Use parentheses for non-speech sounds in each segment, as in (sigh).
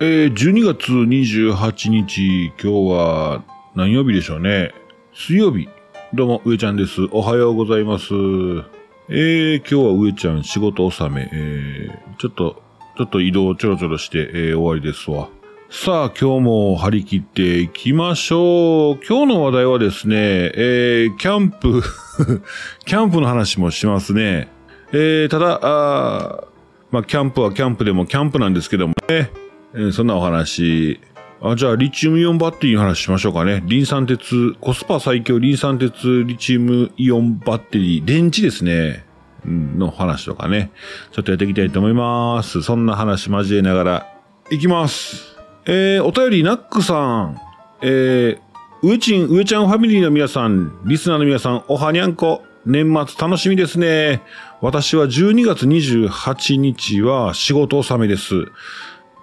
えー、12月28日、今日は何曜日でしょうね。水曜日。どうも、上ちゃんです。おはようございます。えー、今日は上ちゃん仕事納め。えー、ちょっと、ちょっと移動ちょろちょろして、えー、終わりですわ。さあ、今日も張り切っていきましょう。今日の話題はですね、えー、キャンプ (laughs) キャンプの話もしますね。えー、ただ、あまあ、キャンプはキャンプでもキャンプなんですけどもね。えー、そんなお話。あ、じゃあ、リチウムイオンバッテリーの話しましょうかね。リン酸鉄、コスパ最強リン酸鉄リチウムイオンバッテリー、電池ですね。の話とかね。ちょっとやっていきたいと思います。そんな話交えながら、いきます。えー、お便り、ナックさん。えー、上ちん、上ちゃんファミリーの皆さん、リスナーの皆さん、おはにゃんこ。年末楽しみですね。私は12月28日は仕事納めです。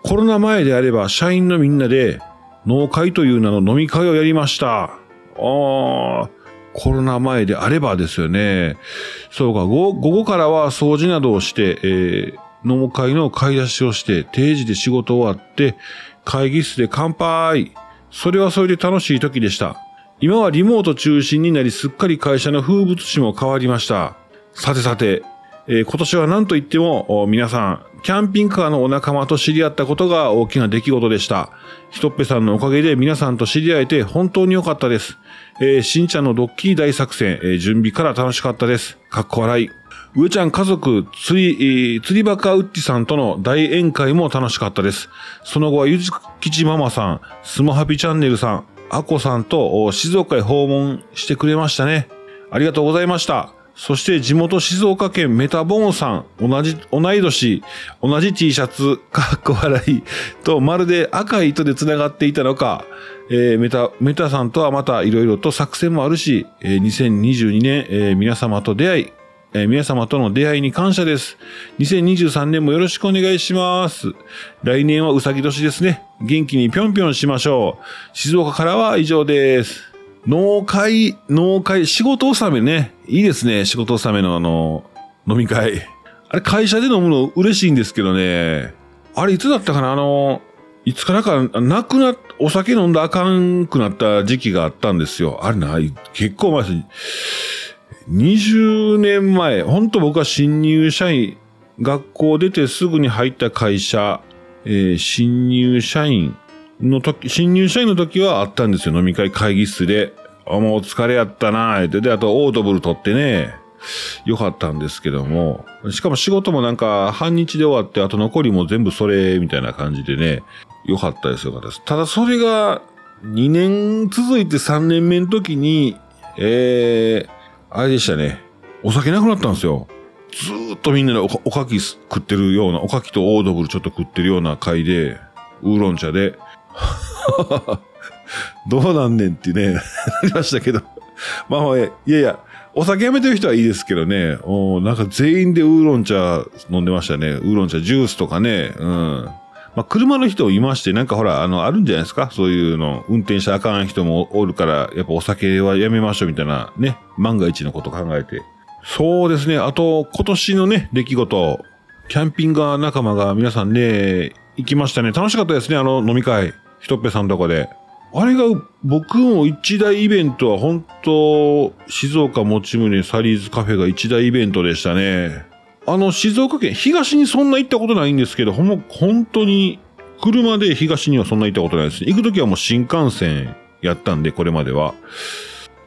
コロナ前であれば社員のみんなで農会という名の飲み会をやりました。ああ、コロナ前であればですよね。そうか、午後からは掃除などをして、えー、農会の買い出しをして、定時で仕事終わって、会議室で乾杯。それはそれで楽しい時でした。今はリモート中心になり、すっかり会社の風物詩も変わりました。さてさて、えー、今年は何と言っても、皆さん、キャンピングカーのお仲間と知り合ったことが大きな出来事でした。ひとっぺさんのおかげで皆さんと知り合えて本当に良かったです。えー、しんちゃんのドッキリ大作戦、えー、準備から楽しかったです。かっこ笑い。上ちゃん家族、釣り、えー、釣りバカウッチさんとの大宴会も楽しかったです。その後はゆじきちママさん、スマハピチャンネルさん、アコさんと静岡へ訪問してくれましたね。ありがとうございました。そして地元静岡県メタボンさん、同じ、同い年、同じ T シャツ、かっこ笑い、とまるで赤い糸で繋がっていたのか、えー、メタ、メタさんとはまた色々と作戦もあるし、えー、2022年、えー、皆様と出会い、えー、皆様との出会いに感謝です。2023年もよろしくお願いします。来年はうさぎ年ですね。元気にぴょんぴょんしましょう。静岡からは以上です。農会、農会、仕事納めね。いいですね。仕事納めのあの、飲み会。あれ、会社で飲むの嬉しいんですけどね。あれ、いつだったかな？あの、いつからか、な？くな、お酒飲んだあかんくなった時期があったんですよ。あれな、結構前です。20年前、本当僕は新入社員、学校出てすぐに入った会社、えー、新入社員の時、新入社員の時はあったんですよ、飲み会会議室で。あ、もう疲れやったなーって。で、あとオードブル取ってね、よかったんですけども、しかも仕事もなんか半日で終わって、あと残りも全部それ、みたいな感じでね、よかったですよかったです。ただそれが2年続いて3年目の時に、えー、あれでしたね。お酒なくなったんですよ。ずーっとみんなでおかき食ってるような、おかきとオードブルちょっと食ってるような会で、ウーロン茶で、(laughs) どうなんねんってね、(laughs) なりましたけど。まあまあ、いやいや、お酒やめてる人はいいですけどね、おなんか全員でウーロン茶飲んでましたね。ウーロン茶、ジュースとかね、うん。まあ、車の人いまして、なんかほら、あの、あるんじゃないですか？そういうの、運転したらあかん人もおるから、やっぱお酒はやめましょうみたいな、ね、万が一のこと考えて。そうですね、あと、今年のね、出来事、キャンピングカー仲間が皆さんね、行きましたね。楽しかったですね、あの飲み会。ひとっぺさんとこで。あれが、僕も一大イベントは本当、静岡もちむねサリーズカフェが一大イベントでしたね。あの、静岡県、東にそんな行ったことないんですけど、ほん本当に、車で東にはそんな行ったことないです。行くときはもう新幹線やったんで、これまでは。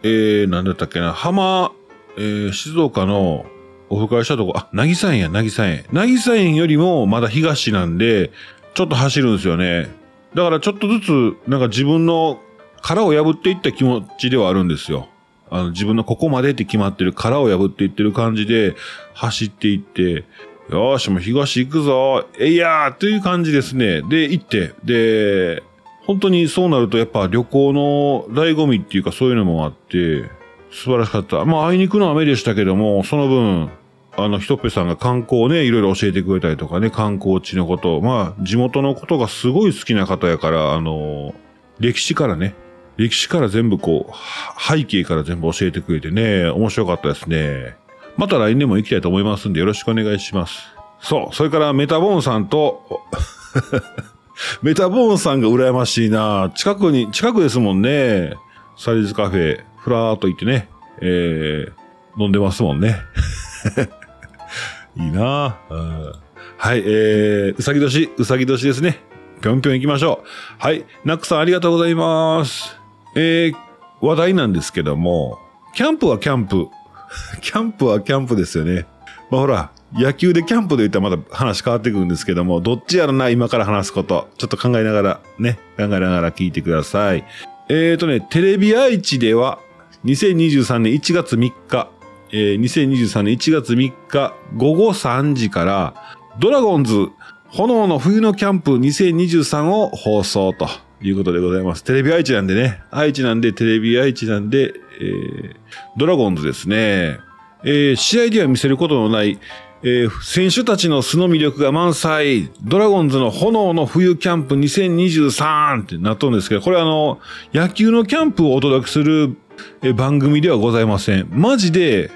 えー、なんだったっけな、浜、えー、静岡のオフ会したとこ、あ、なぎさ園や、なぎさ園。なぎさ園よりもまだ東なんで、ちょっと走るんですよね。だからちょっとずつ、なんか自分の殻を破っていった気持ちではあるんですよ。あの、自分のここまでって決まってる殻を破っていってる感じで走っていって、よーし、もう東行くぞえいやーという感じですね。で、行って、で、本当にそうなるとやっぱ旅行の醍醐味っていうかそういうのもあって、素晴らしかった。まあ、あいにくの雨でしたけども、その分、あの、ひとっぺさんが観光をね、いろいろ教えてくれたりとかね、観光地のこと、まあ、地元のことがすごい好きな方やから、あの、歴史からね、歴史から全部こう、背景から全部教えてくれてね、面白かったですね。また来年も行きたいと思いますんでよろしくお願いします。そう、それからメタボーンさんと、(laughs) メタボーンさんが羨ましいな。近くに、近くですもんね。サリズカフェ、ふらーっと行ってね、えー、飲んでますもんね。いいな、うん、はい、えー、うさぎ年、うさぎ年ですね。ぴょんぴょん行きましょう。はい、ナックさんありがとうございます。えー、話題なんですけども、キャンプはキャンプ。(laughs) キャンプはキャンプですよね。まあほら、野球でキャンプで言ったらまだ話変わってくるんですけども、どっちやろな、今から話すこと。ちょっと考えながら、ね、考えながら聞いてください。えーとね、テレビ愛知では、2023年1月3日、えー、2023年1月3日午後3時から、ドラゴンズ炎の冬のキャンプ2023を放送ということでございます。テレビ愛知なんでね、愛知なんでテレビ愛知なんで、えー、ドラゴンズですね。えー、試合では見せることのない、えー、選手たちの素の魅力が満載、ドラゴンズの炎の冬キャンプ2023ってなっとるんですけど、これあの、野球のキャンプをお届けする番組ではございません。マジで、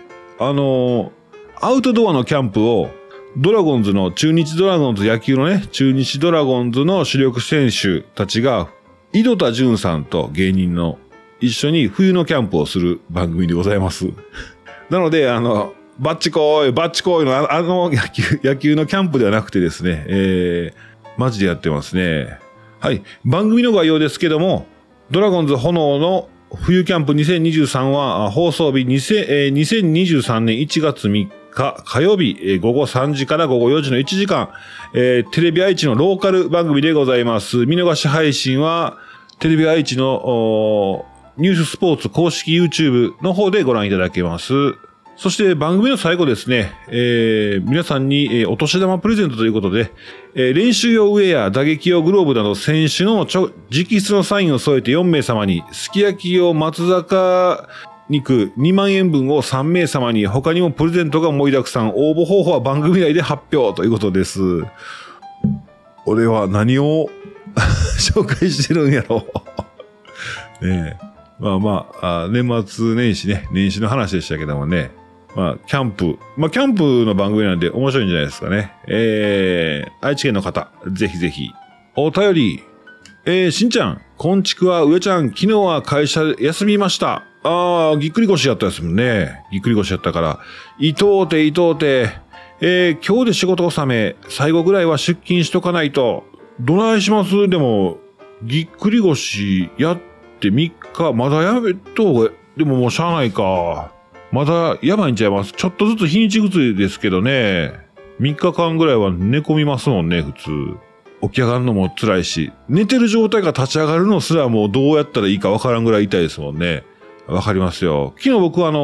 あの、アウトドアのキャンプを、ドラゴンズの、中日ドラゴンズ野球のね、中日ドラゴンズの主力選手たちが、井戸田淳さんと芸人の一緒に冬のキャンプをする番組でございます。(laughs) なので、あの、バッチコーイ、バッチコーイのあの野球、野球のキャンプではなくてですね、えー、マジでやってますね。はい。番組の概要ですけども、ドラゴンズ炎の冬キャンプ2023は放送日2023年1月3日火曜日午後3時から午後4時の1時間、えー、テレビ愛知のローカル番組でございます。見逃し配信はテレビ愛知のニューススポーツ公式 YouTube の方でご覧いただけます。そして番組の最後ですね、えー、皆さんに、えー、お年玉プレゼントということで、えー、練習用ウェア、打撃用グローブなど選手の直筆のサインを添えて4名様に、すき焼き用松坂肉2万円分を3名様に、他にもプレゼントが盛りだくさん、応募方法は番組内で発表ということです。俺は何を (laughs) 紹介してるんやろ (laughs) ねえ。まあまあ、あ年末年始ね、年始の話でしたけどもね、まあ、キャンプ。まあ、キャンプの番組なんで面白いんじゃないですかね。えー、愛知県の方、ぜひぜひ。お便り。えー、しんちゃん、こんちくは、上ちゃん、昨日は会社休みました。ああ、ぎっくり腰やったですもんね。ぎっくり腰やったから。伊藤て、伊藤て。えー、今日で仕事納め、最後ぐらいは出勤しとかないと。どないします？でも、ぎっくり腰やって3日、まだやめと、でももうしゃあないか。まだやばいんちゃいますちょっとずつ日にちぐつですけどね。3日間ぐらいは寝込みますもんね、普通。起き上がるのも辛いし、寝てる状態が立ち上がるのすらもうどうやったらいいかわからんぐらい痛いですもんね。わかりますよ。昨日僕はあの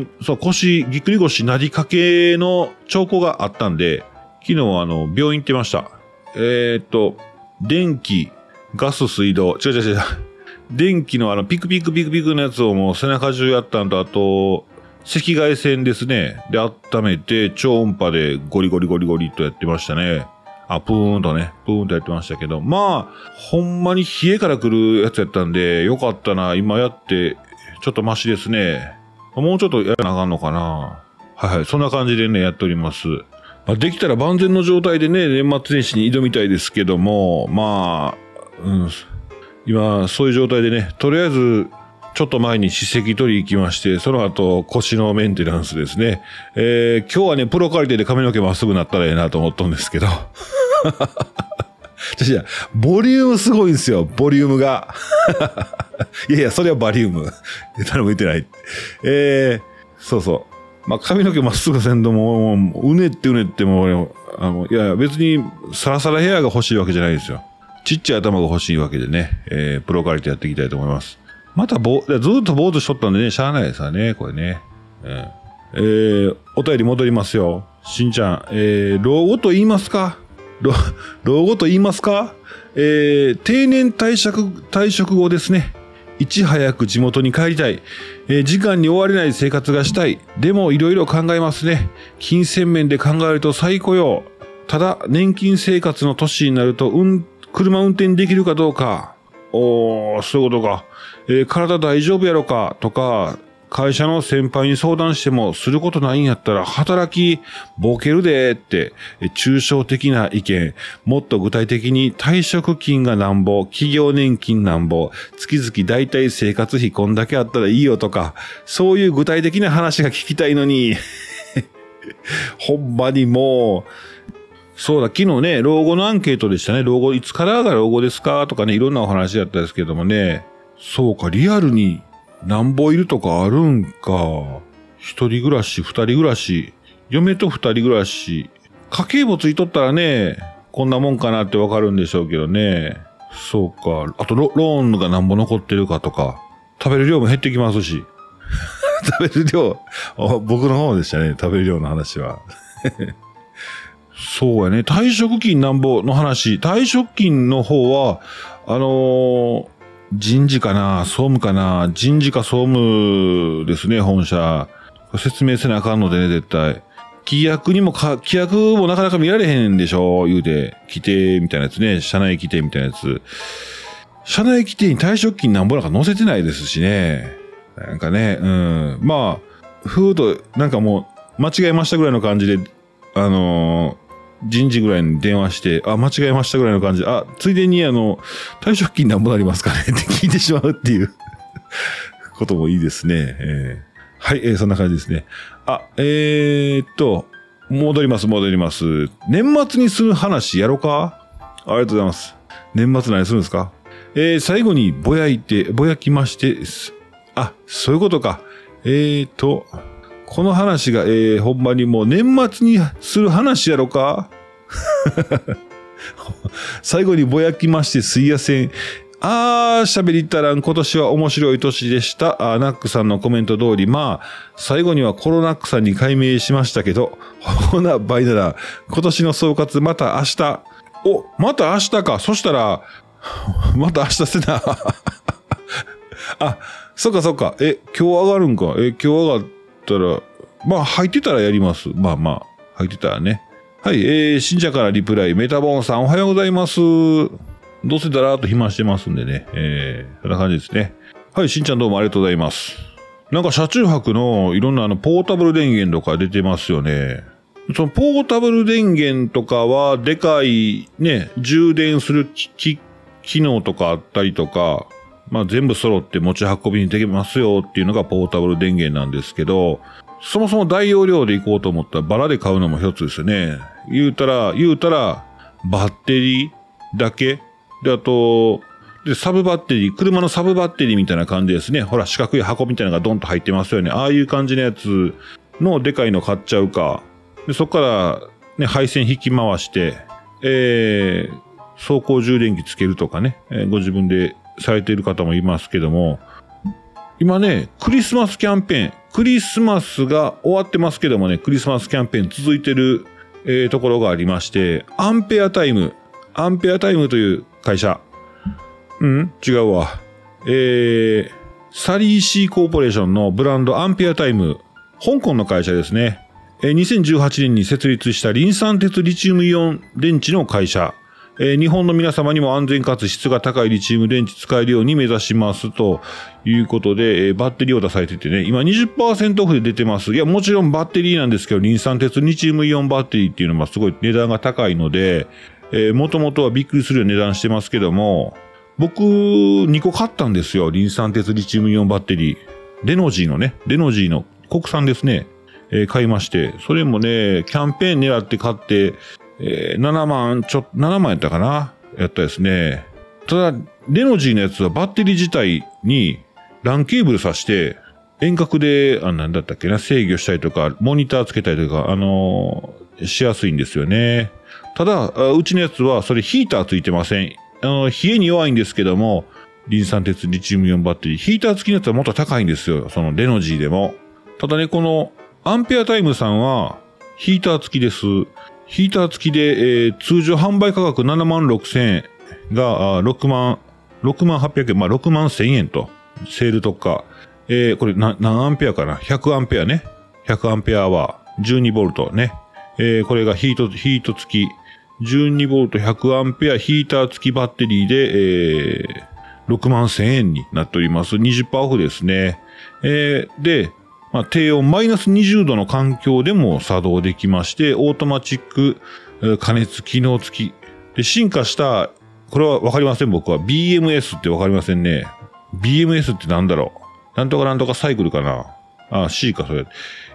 ー、そう、腰、ぎっくり腰なりかけの兆候があったんで、昨日はあの、病院行ってました。えー、っと、電気、ガス、水道、違う違う違う。(laughs) 電気のあの、ピクピクピクピクのやつをもう背中中やったんと、あと、赤外線ですね。で、温めて、超音波でゴリゴリゴリゴリとやってましたね。あ、プーンとね、プーンとやってましたけど、まあ、ほんまに冷えから来るやつやったんで、よかったな、今やって、ちょっとマシですね。もうちょっとやらなあかんのかな。はいはい、そんな感じでね、やっております。まあ、できたら万全の状態でね、年末年始に挑みたいですけども、まあ、うん、今、そういう状態でね、とりあえず、ちょっと前に歯石取り行きまして、その後腰のメンテナンスですね。えー、今日はね、プロカリテで髪の毛まっすぐなったらええなと思ったんですけど。(laughs) じゃボリュームすごいんですよ、ボリュームが。(laughs) いやいや、それはバリウム。(laughs) 誰も言ってない。えー、そうそう。まあ、髪の毛まっすぐせんとも、うねってうねっても、あの、いや、別にサラサラヘアが欲しいわけじゃないですよ。ちっちゃい頭が欲しいわけでね、えー、プロカリテやっていきたいと思います。またぼ、ずっと坊主しとったんでね、しゃあないですわね、これね。えー、えー、お便り戻りますよ。しんちゃん、えー、老後と言いますか？老、老後と言いますか？えー、定年退職、退職後ですね。いち早く地元に帰りたい。えー、時間に追われない生活がしたい。でもいろいろ考えますね。金銭面で考えると最高よ。ただ、年金生活の年になると、うん、車運転できるかどうか。おー、そういうことか。えー、体大丈夫やろか？とか、会社の先輩に相談してもすることないんやったら働き、ボケるでって、抽象的な意見、もっと具体的に退職金がなんぼ、企業年金なんぼ、月々大体生活費こんだけあったらいいよとか、そういう具体的な話が聞きたいのに (laughs) ほんまにもう、そうだ、昨日ね、老後のアンケートでしたね。老後、いつからが老後ですか？とかね、いろんなお話だったんですけどもね。そうか、リアルになんぼいるとかあるんか。一人暮らし、二人暮らし、嫁と二人暮らし、家計簿ついとったらね、こんなもんかなってわかるんでしょうけどね。そうか。あとロ、ローンがなんぼ残ってるかとか、食べる量も減ってきますし。(laughs) 食べる量、僕の方でしたね、食べる量の話は。(laughs) そうやね。退職金なんぼの話。退職金の方は、あのー、人事かな総務かな人事か総務ですね、本社。説明せなあかんのでね、絶対。規約にもか、規約もなかなか見られへんでしょ言うて、規定みたいなやつね。社内規定みたいなやつ。社内規定に退職金なんぼなんか載せてないですしね。なんかね、うん。まあ、ふーと、なんかもう、間違えましたぐらいの感じで、あの人事ぐらいに電話して、あ、間違えましたぐらいの感じで、あ、ついでにあの、退職金何ぼなりますかね？(laughs) って聞いてしまうっていう (laughs) こともいいですね。えー、はい、えー、そんな感じですね。あ、えー、っと、戻ります、戻ります。年末にする話やろうか？ありがとうございます。年末何するんですか？えー、最後にぼやいて、ぼやきまして、あ、そういうことか。えーと、この話が、えー、ほんまにもう年末にする話やろか？(laughs) 最後にぼやきましてすいやせん。あー、喋りたらん、今年は面白い年でした。あナックさんのコメント通り、まあ、最後にはコロナックさんに解明しましたけど、ほな、倍なら、今年の総括また明日。お、また明日か。そしたら、(laughs) また明日せな。(laughs) あ、そっかそっか。え、今日上がるんか？え、今日上がるったら、まあ入ってたらやります。まあまあ、入ってたらね。はい、えー、信者からリプライ、メタボンさんおはようございます。どうせだらーっと暇してますんでね。えー、そんな感じですね。はい、しんちゃんどうもありがとうございます。なんか車中泊のいろんなあのポータブル電源とか出てますよね。そのポータブル電源とかはでかいね、充電する機能とかあったりとか、まあ全部揃って持ち運びにできますよっていうのがポータブル電源なんですけど、そもそも大容量で行こうと思ったらバラで買うのも一つですよね。言うたら、言うたら、バッテリーだけで、あと、で、サブバッテリー、車のサブバッテリーみたいな感じですね。ほら、四角い箱みたいなのがドンと入ってますよね。ああいう感じのやつのでかいの買っちゃうか。で、そこから、ね、配線引き回して、えー、走行充電器つけるとかね、えー、ご自分でされている方もいますけども、今ね、クリスマスキャンペーン、クリスマスが終わってますけどもね、クリスマスキャンペーン続いてる、えー、ところがありまして、アンペアタイム、アンペアタイムという会社。うん違うわ。えー、サリーシーコーポレーションのブランドアンペアタイム、香港の会社ですね。2018年に設立したリン酸鉄リチウムイオン電池の会社。えー、日本の皆様にも安全かつ質が高いリチウム電池使えるように目指しますということで、えー、バッテリーを出されててね、今20%オフで出てます。いや、もちろんバッテリーなんですけど、リン酸鉄リチウムイオンバッテリーっていうのはすごい値段が高いので、えー、もともとはびっくりするような値段してますけども、僕、2個買ったんですよ。リン酸鉄リチウムイオンバッテリー。レノジーのね、レノジーの国産ですね。え、買いまして、それもね、キャンペーン狙って買って、えー、7万、ちょ、7万やったかな？やったですね。ただ、レノジーのやつはバッテリー自体に LAN ケーブル挿して、遠隔で、あ、なんだったっけな、制御したりとか、モニターつけたりとか、あのー、しやすいんですよね。ただ、うちのやつは、それヒーターついてません。あの、冷えに弱いんですけども、リン酸鉄リチウムイオンバッテリー、ヒーター付きのやつはもっと高いんですよ。そのレノジーでも。ただね、このアンペアタイムさんは、ヒーター付きです。ヒーター付きで、えー、通常販売価格7万6千円が、6万、6万800円、まあ6万1000円と、セール特価。えー、これ、何アンペアかな ?100 アンペアね。100アンペアは12ボルトね。えー、これがヒート、ヒート付き。12ボルト100アンペアヒーター付きバッテリーで、えー、6万1000円になっております。20%オフですね。えー、で、まあ、低温マイナス20度の環境でも作動できまして、オートマチック加熱機能付き。で、進化した、これはわかりません、僕は。BMS ってわかりませんね。BMS ってなんだろう？なんとかなんとかサイクルかな？ああ、C か、それ。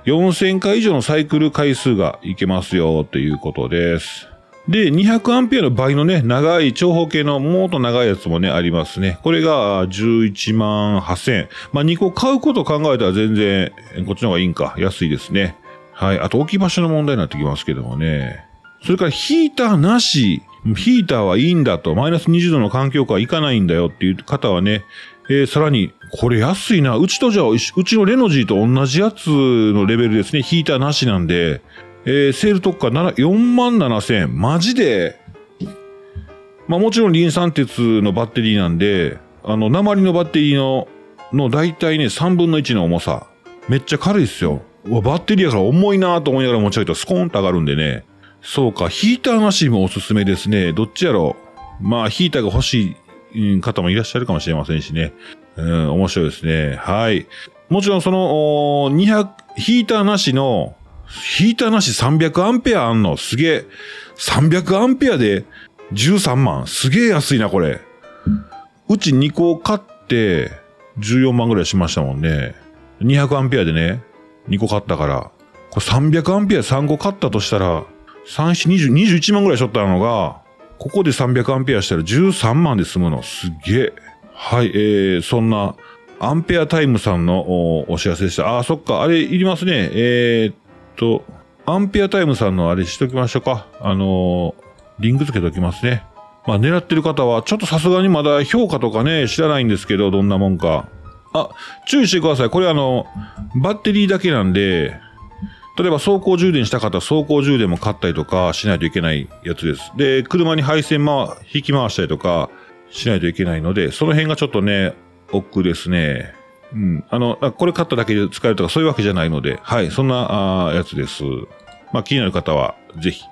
4000回以上のサイクル回数がいけますよ、ということです。で、200アンペアの倍のね、長い長方形のもっと長いやつもね、ありますね。これが11万8000円。まあ、2個買うこと考えたら全然、こっちの方がいいんか。安いですね。はい。あと置き場所の問題になってきますけどもね。それからヒーターなし。ヒーターはいいんだと。マイナス20度の環境下はいかないんだよっていう方はね、えー、さらに、これ安いな。うちとじゃあ、うちのレノジーと同じやつのレベルですね。ヒーターなしなんで、えー、セール特価4万7千円。マジで？まあもちろんリン酸鉄のバッテリーなんで、あの、鉛のバッテリーの、の大体ね、3分の1の重さ。めっちゃ軽いっすよ。バッテリーやから重いなと思いながら持ち上げたらスコーンと上がるんでね。そうか、ヒーターなしもおすすめですね。どっちやろう？まあ、ヒーターが欲しい方もいらっしゃるかもしれませんしね。うん、面白いですね。はい。もちろんその、200、ヒーターなしの、ヒーターなし300アンペアあんの。すげえ。300アンペアで13万。すげえ安いな、これ。うち2個買って14万ぐらいしましたもんね。200アンペアでね、2個買ったから。これ300アンペア3個買ったとしたら、3、4、20、21万ぐらいしょったのが、ここで300アンペアしたら13万で済むの。すげえ。はい、えー、そんな、アンペアタイムさんのお知らせでした。あ、そっか、あれいりますね。えー、と、アンペアタイムさんのあれしときましょうか。あのー、リンク付けときますね。まあ、狙ってる方は、ちょっとさすがにまだ評価とかね、知らないんですけど、どんなもんか。あ、注意してください。これあの、バッテリーだけなんで、例えば走行充電した方は走行充電も買ったりとかしないといけないやつです。で、車に配線ま、引き回したりとかしないといけないので、その辺がちょっとね、奥ですね。うん。あの、これ買っただけで使えるとかそういうわけじゃないので、はい、そんな、あやつです。まあ、気になる方は、ぜひ。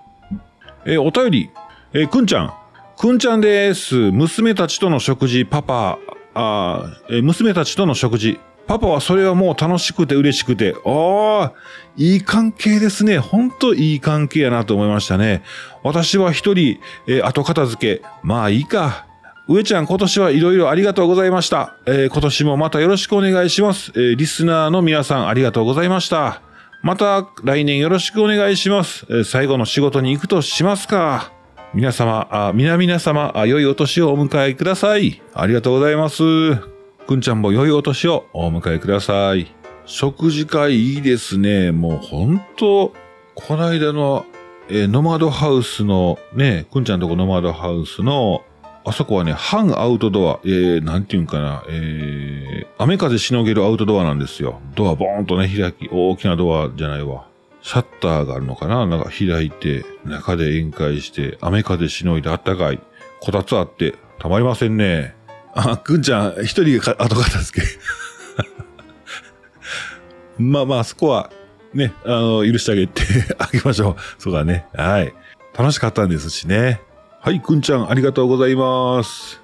えー、お便り。えー、くんちゃん。くんちゃんです。娘たちとの食事、パパ、あえー、娘たちとの食事、パパはそれはもう楽しくて嬉しくて、ああ、いい関係ですね。ほんといい関係やなと思いましたね。私は一人、えー、後片付け、まあいいか。上ちゃん今年はいろいろありがとうございました。えー、今年もまたよろしくお願いします。えー、リスナーの皆さんありがとうございました。また来年よろしくお願いします。えー、最後の仕事に行くとしますか。皆様、あ皆々様あ、良いお年をお迎えください。ありがとうございます。くんちゃんも良いお年をお迎えください。食事会いいですね。もうほんと、この間の、えー、ノマドハウスの、ね、くんちゃんとこノマドハウスの、あそこはね、半アウトドア、えー、なんていうんかな、えー、雨風しのげるアウトドアなんですよ。ドアボーンとね、開き、大きなドアじゃないわ。シャッターがあるのかななんか開いて、中で宴会して、雨風しのいであったかい。こたつあって、たまりませんね。あ、くんちゃん、一人が後片付け。(laughs) まあまあ、そこは、ね、あの、許してあげてあげましょう。そうだね。はい。楽しかったんですしね。はい、くんちゃん、ありがとうございます。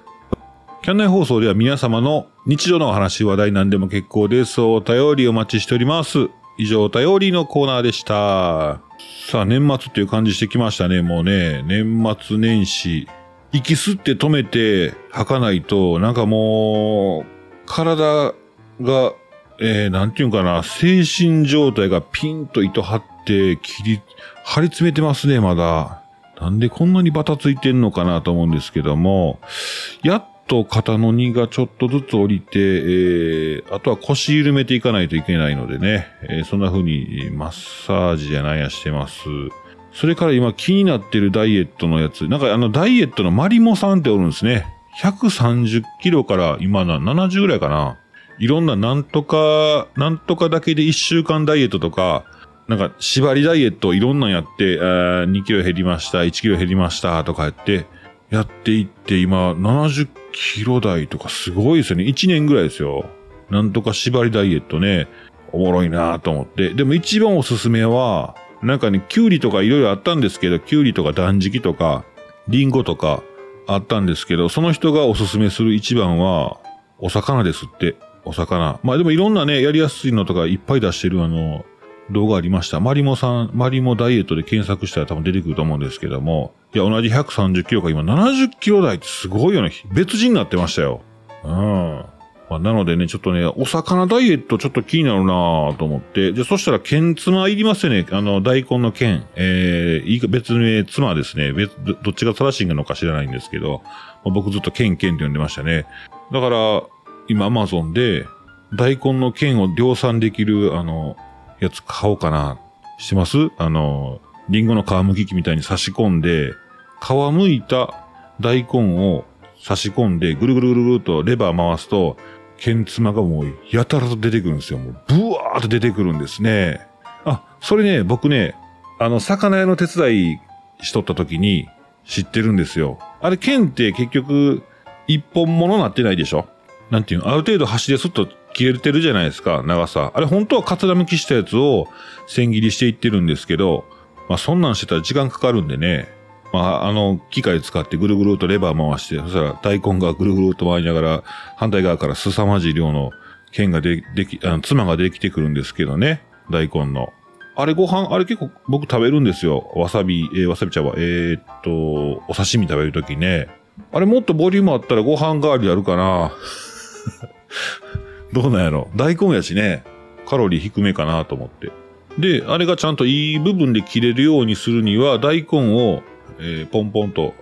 キャンナイ放送では皆様の日常のお話、話題なんでも結構です。お便りお待ちしております。以上、お便りのコーナーでした。さあ、年末っていう感じしてきましたね。もうね、年末年始。息吸って止めて吐かないと、なんかもう、体が、えー、なんていうかな、精神状態がピンと糸張って切り、張り詰めてますね、まだ。なんでこんなにバタついてんのかなと思うんですけども、やっと肩の荷がちょっとずつ降りて、えー、あとは腰緩めていかないといけないのでね、えー、そんな風にマッサージやなんやしてます。それから今気になってるダイエットのやつ。なんかあのダイエットのマリモさんっておるんですね。130キロから今な、70ぐらいかな。いろんななんとか、なんとかだけで1週間ダイエットとか、なんか縛りダイエットいろんなんやって、2キロ減りました、1キロ減りましたとかやって、やっていって今70キロ台とかすごいですよね。1年ぐらいですよ。なんとか縛りダイエットね、おもろいなと思って。でも一番おすすめは、なんかね、キュウリとかいろいろあったんですけど、キュウリとか断食とか、リンゴとか、あったんですけど、その人がおすすめする一番は、お魚ですって。お魚。まあでもいろんなね、やりやすいのとかいっぱい出してるあの、動画ありました。マリモさん、マリモダイエットで検索したら多分出てくると思うんですけども、いや、同じ130キロか今70キロ台ってすごいよね。別人になってましたよ。うん。まあ、なのでね、ちょっとね、お魚ダイエットちょっと気になるなと思って、で、そしたら、剣妻いりますよね。あの、大根の剣。えー、別名、妻ですね。別、どっちが正しいのか知らないんですけど、まあ、僕ずっと剣剣って呼んでましたね。だから、今アマゾンで、大根の剣を量産できる、あの、やつ買おうかな。してます？あの、リンゴの皮むき器みたいに差し込んで、皮むいた大根を差し込んで、ぐるぐるぐるぐるとレバー回すと、剣妻がもうやたらと出てくるんですよ。もうブワーっと出てくるんですね。あ、それね、僕ね、あの、魚屋の手伝いしとった時に知ってるんですよ。あれ、剣って結局、一本物なってないでしょ？なんていうの？ある程度端ですっと切れてるじゃないですか、長さ。あれ本当はかつらむきしたやつを千切りしていってるんですけど、まあそんなんしてたら時間かかるんでね、まああの機械使ってぐるぐるとレバー回して、そしたら大根がぐるぐると回りながら反対側から凄まじい量の剣がで、でき、あの、妻ができてくるんですけどね、大根の。あれご飯、あれ結構僕食べるんですよ。わさび、えー、わさび茶は、えー、っと、お刺身食べるときね。あれもっとボリュームあったらご飯代わりやるかな。どうなんやろ大根やしね、カロリー低めかなと思って。で、あれがちゃんといい部分で切れるようにするには、大根を、えー、ポンポンと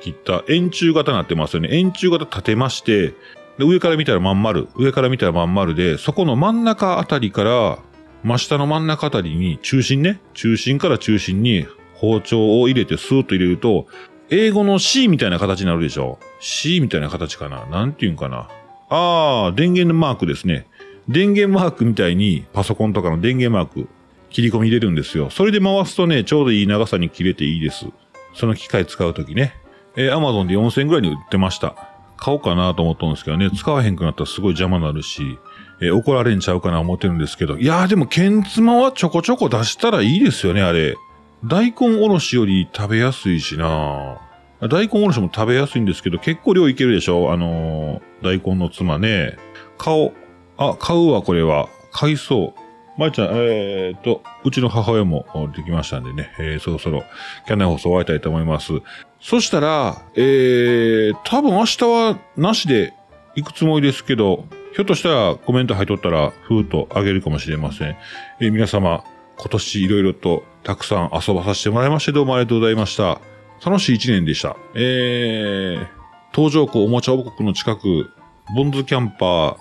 切った円柱型になってますよね。円柱型立てまして、で上から見たらまん丸、上から見たらまん丸で、そこの真ん中あたりから、真下の真ん中あたりに、中心ね、中心から中心に包丁を入れてスーッと入れると、英語の C みたいな形になるでしょ ?C みたいな形かななんて言うんかなああ、電源のマークですね。電源マークみたいにパソコンとかの電源マーク切り込み入れるんですよ。それで回すとね、ちょうどいい長さに切れていいです。その機械使うときね。えー、Amazon で4000円ぐらいに売ってました。買おうかなと思ったんですけどね、使わへんくなったらすごい邪魔になるし、えー、怒られんちゃうかな思ってるんですけど、いやーでも、ケンツマはちょこちょこ出したらいいですよね、あれ。大根おろしより食べやすいしな大根おろしも食べやすいんですけど、結構量いけるでしょ？あのー、大根の妻ね。顔、あ、買うわ、これは。買いそう。まいちゃん、えー、っと、うちの母親もできましたんでね、えー、そろそろ、キャンナイ放送終わりたいと思います。そしたら、えー、多分明日はなしで行くつもりですけど、ひょっとしたらコメント入っとったら、ふーっとあげるかもしれません。えー、皆様、今年いろいろとたくさん遊ばさせてもらいまして、どうもありがとうございました。楽しい一年でした。えー、東条湖おもちゃ王国の近く、ボンズキャンパー、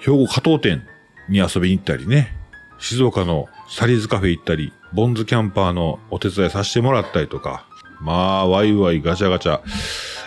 兵庫加藤店に遊びに行ったりね、静岡のサリーズカフェ行ったり、ボンズキャンパーのお手伝いさせてもらったりとか、まあ、ワイワイガチャガチャ、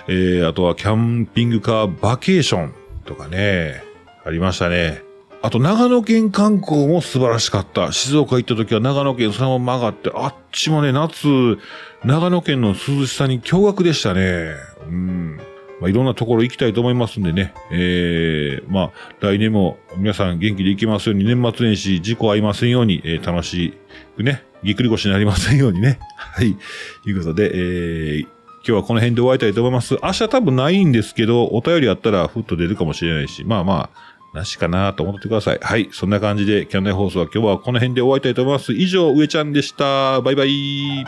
えー、あとはキャンピングカーバケーションとかね、ありましたね。あと、長野県観光も素晴らしかった。静岡行った時は長野県そのまま曲がって、あっちもね、夏、長野県の涼しさに驚愕でしたね。うん。まあ、いろんなところ行きたいと思いますんでね。えー、まあ、来年も皆さん元気で行きますように、年末年始事故合いませんように、えー、楽しくね、ぎっくり腰になりませんようにね。(laughs) はい。ということで、えー、今日はこの辺で終わりたいと思います。明日多分ないんですけど、お便りあったらふっと出るかもしれないし、まあまあ、なしかなと思ってください。はい。そんな感じで、キャンナイ放送は今日はこの辺で終わりたいと思います。以上、上ちゃんでした。バイバイ。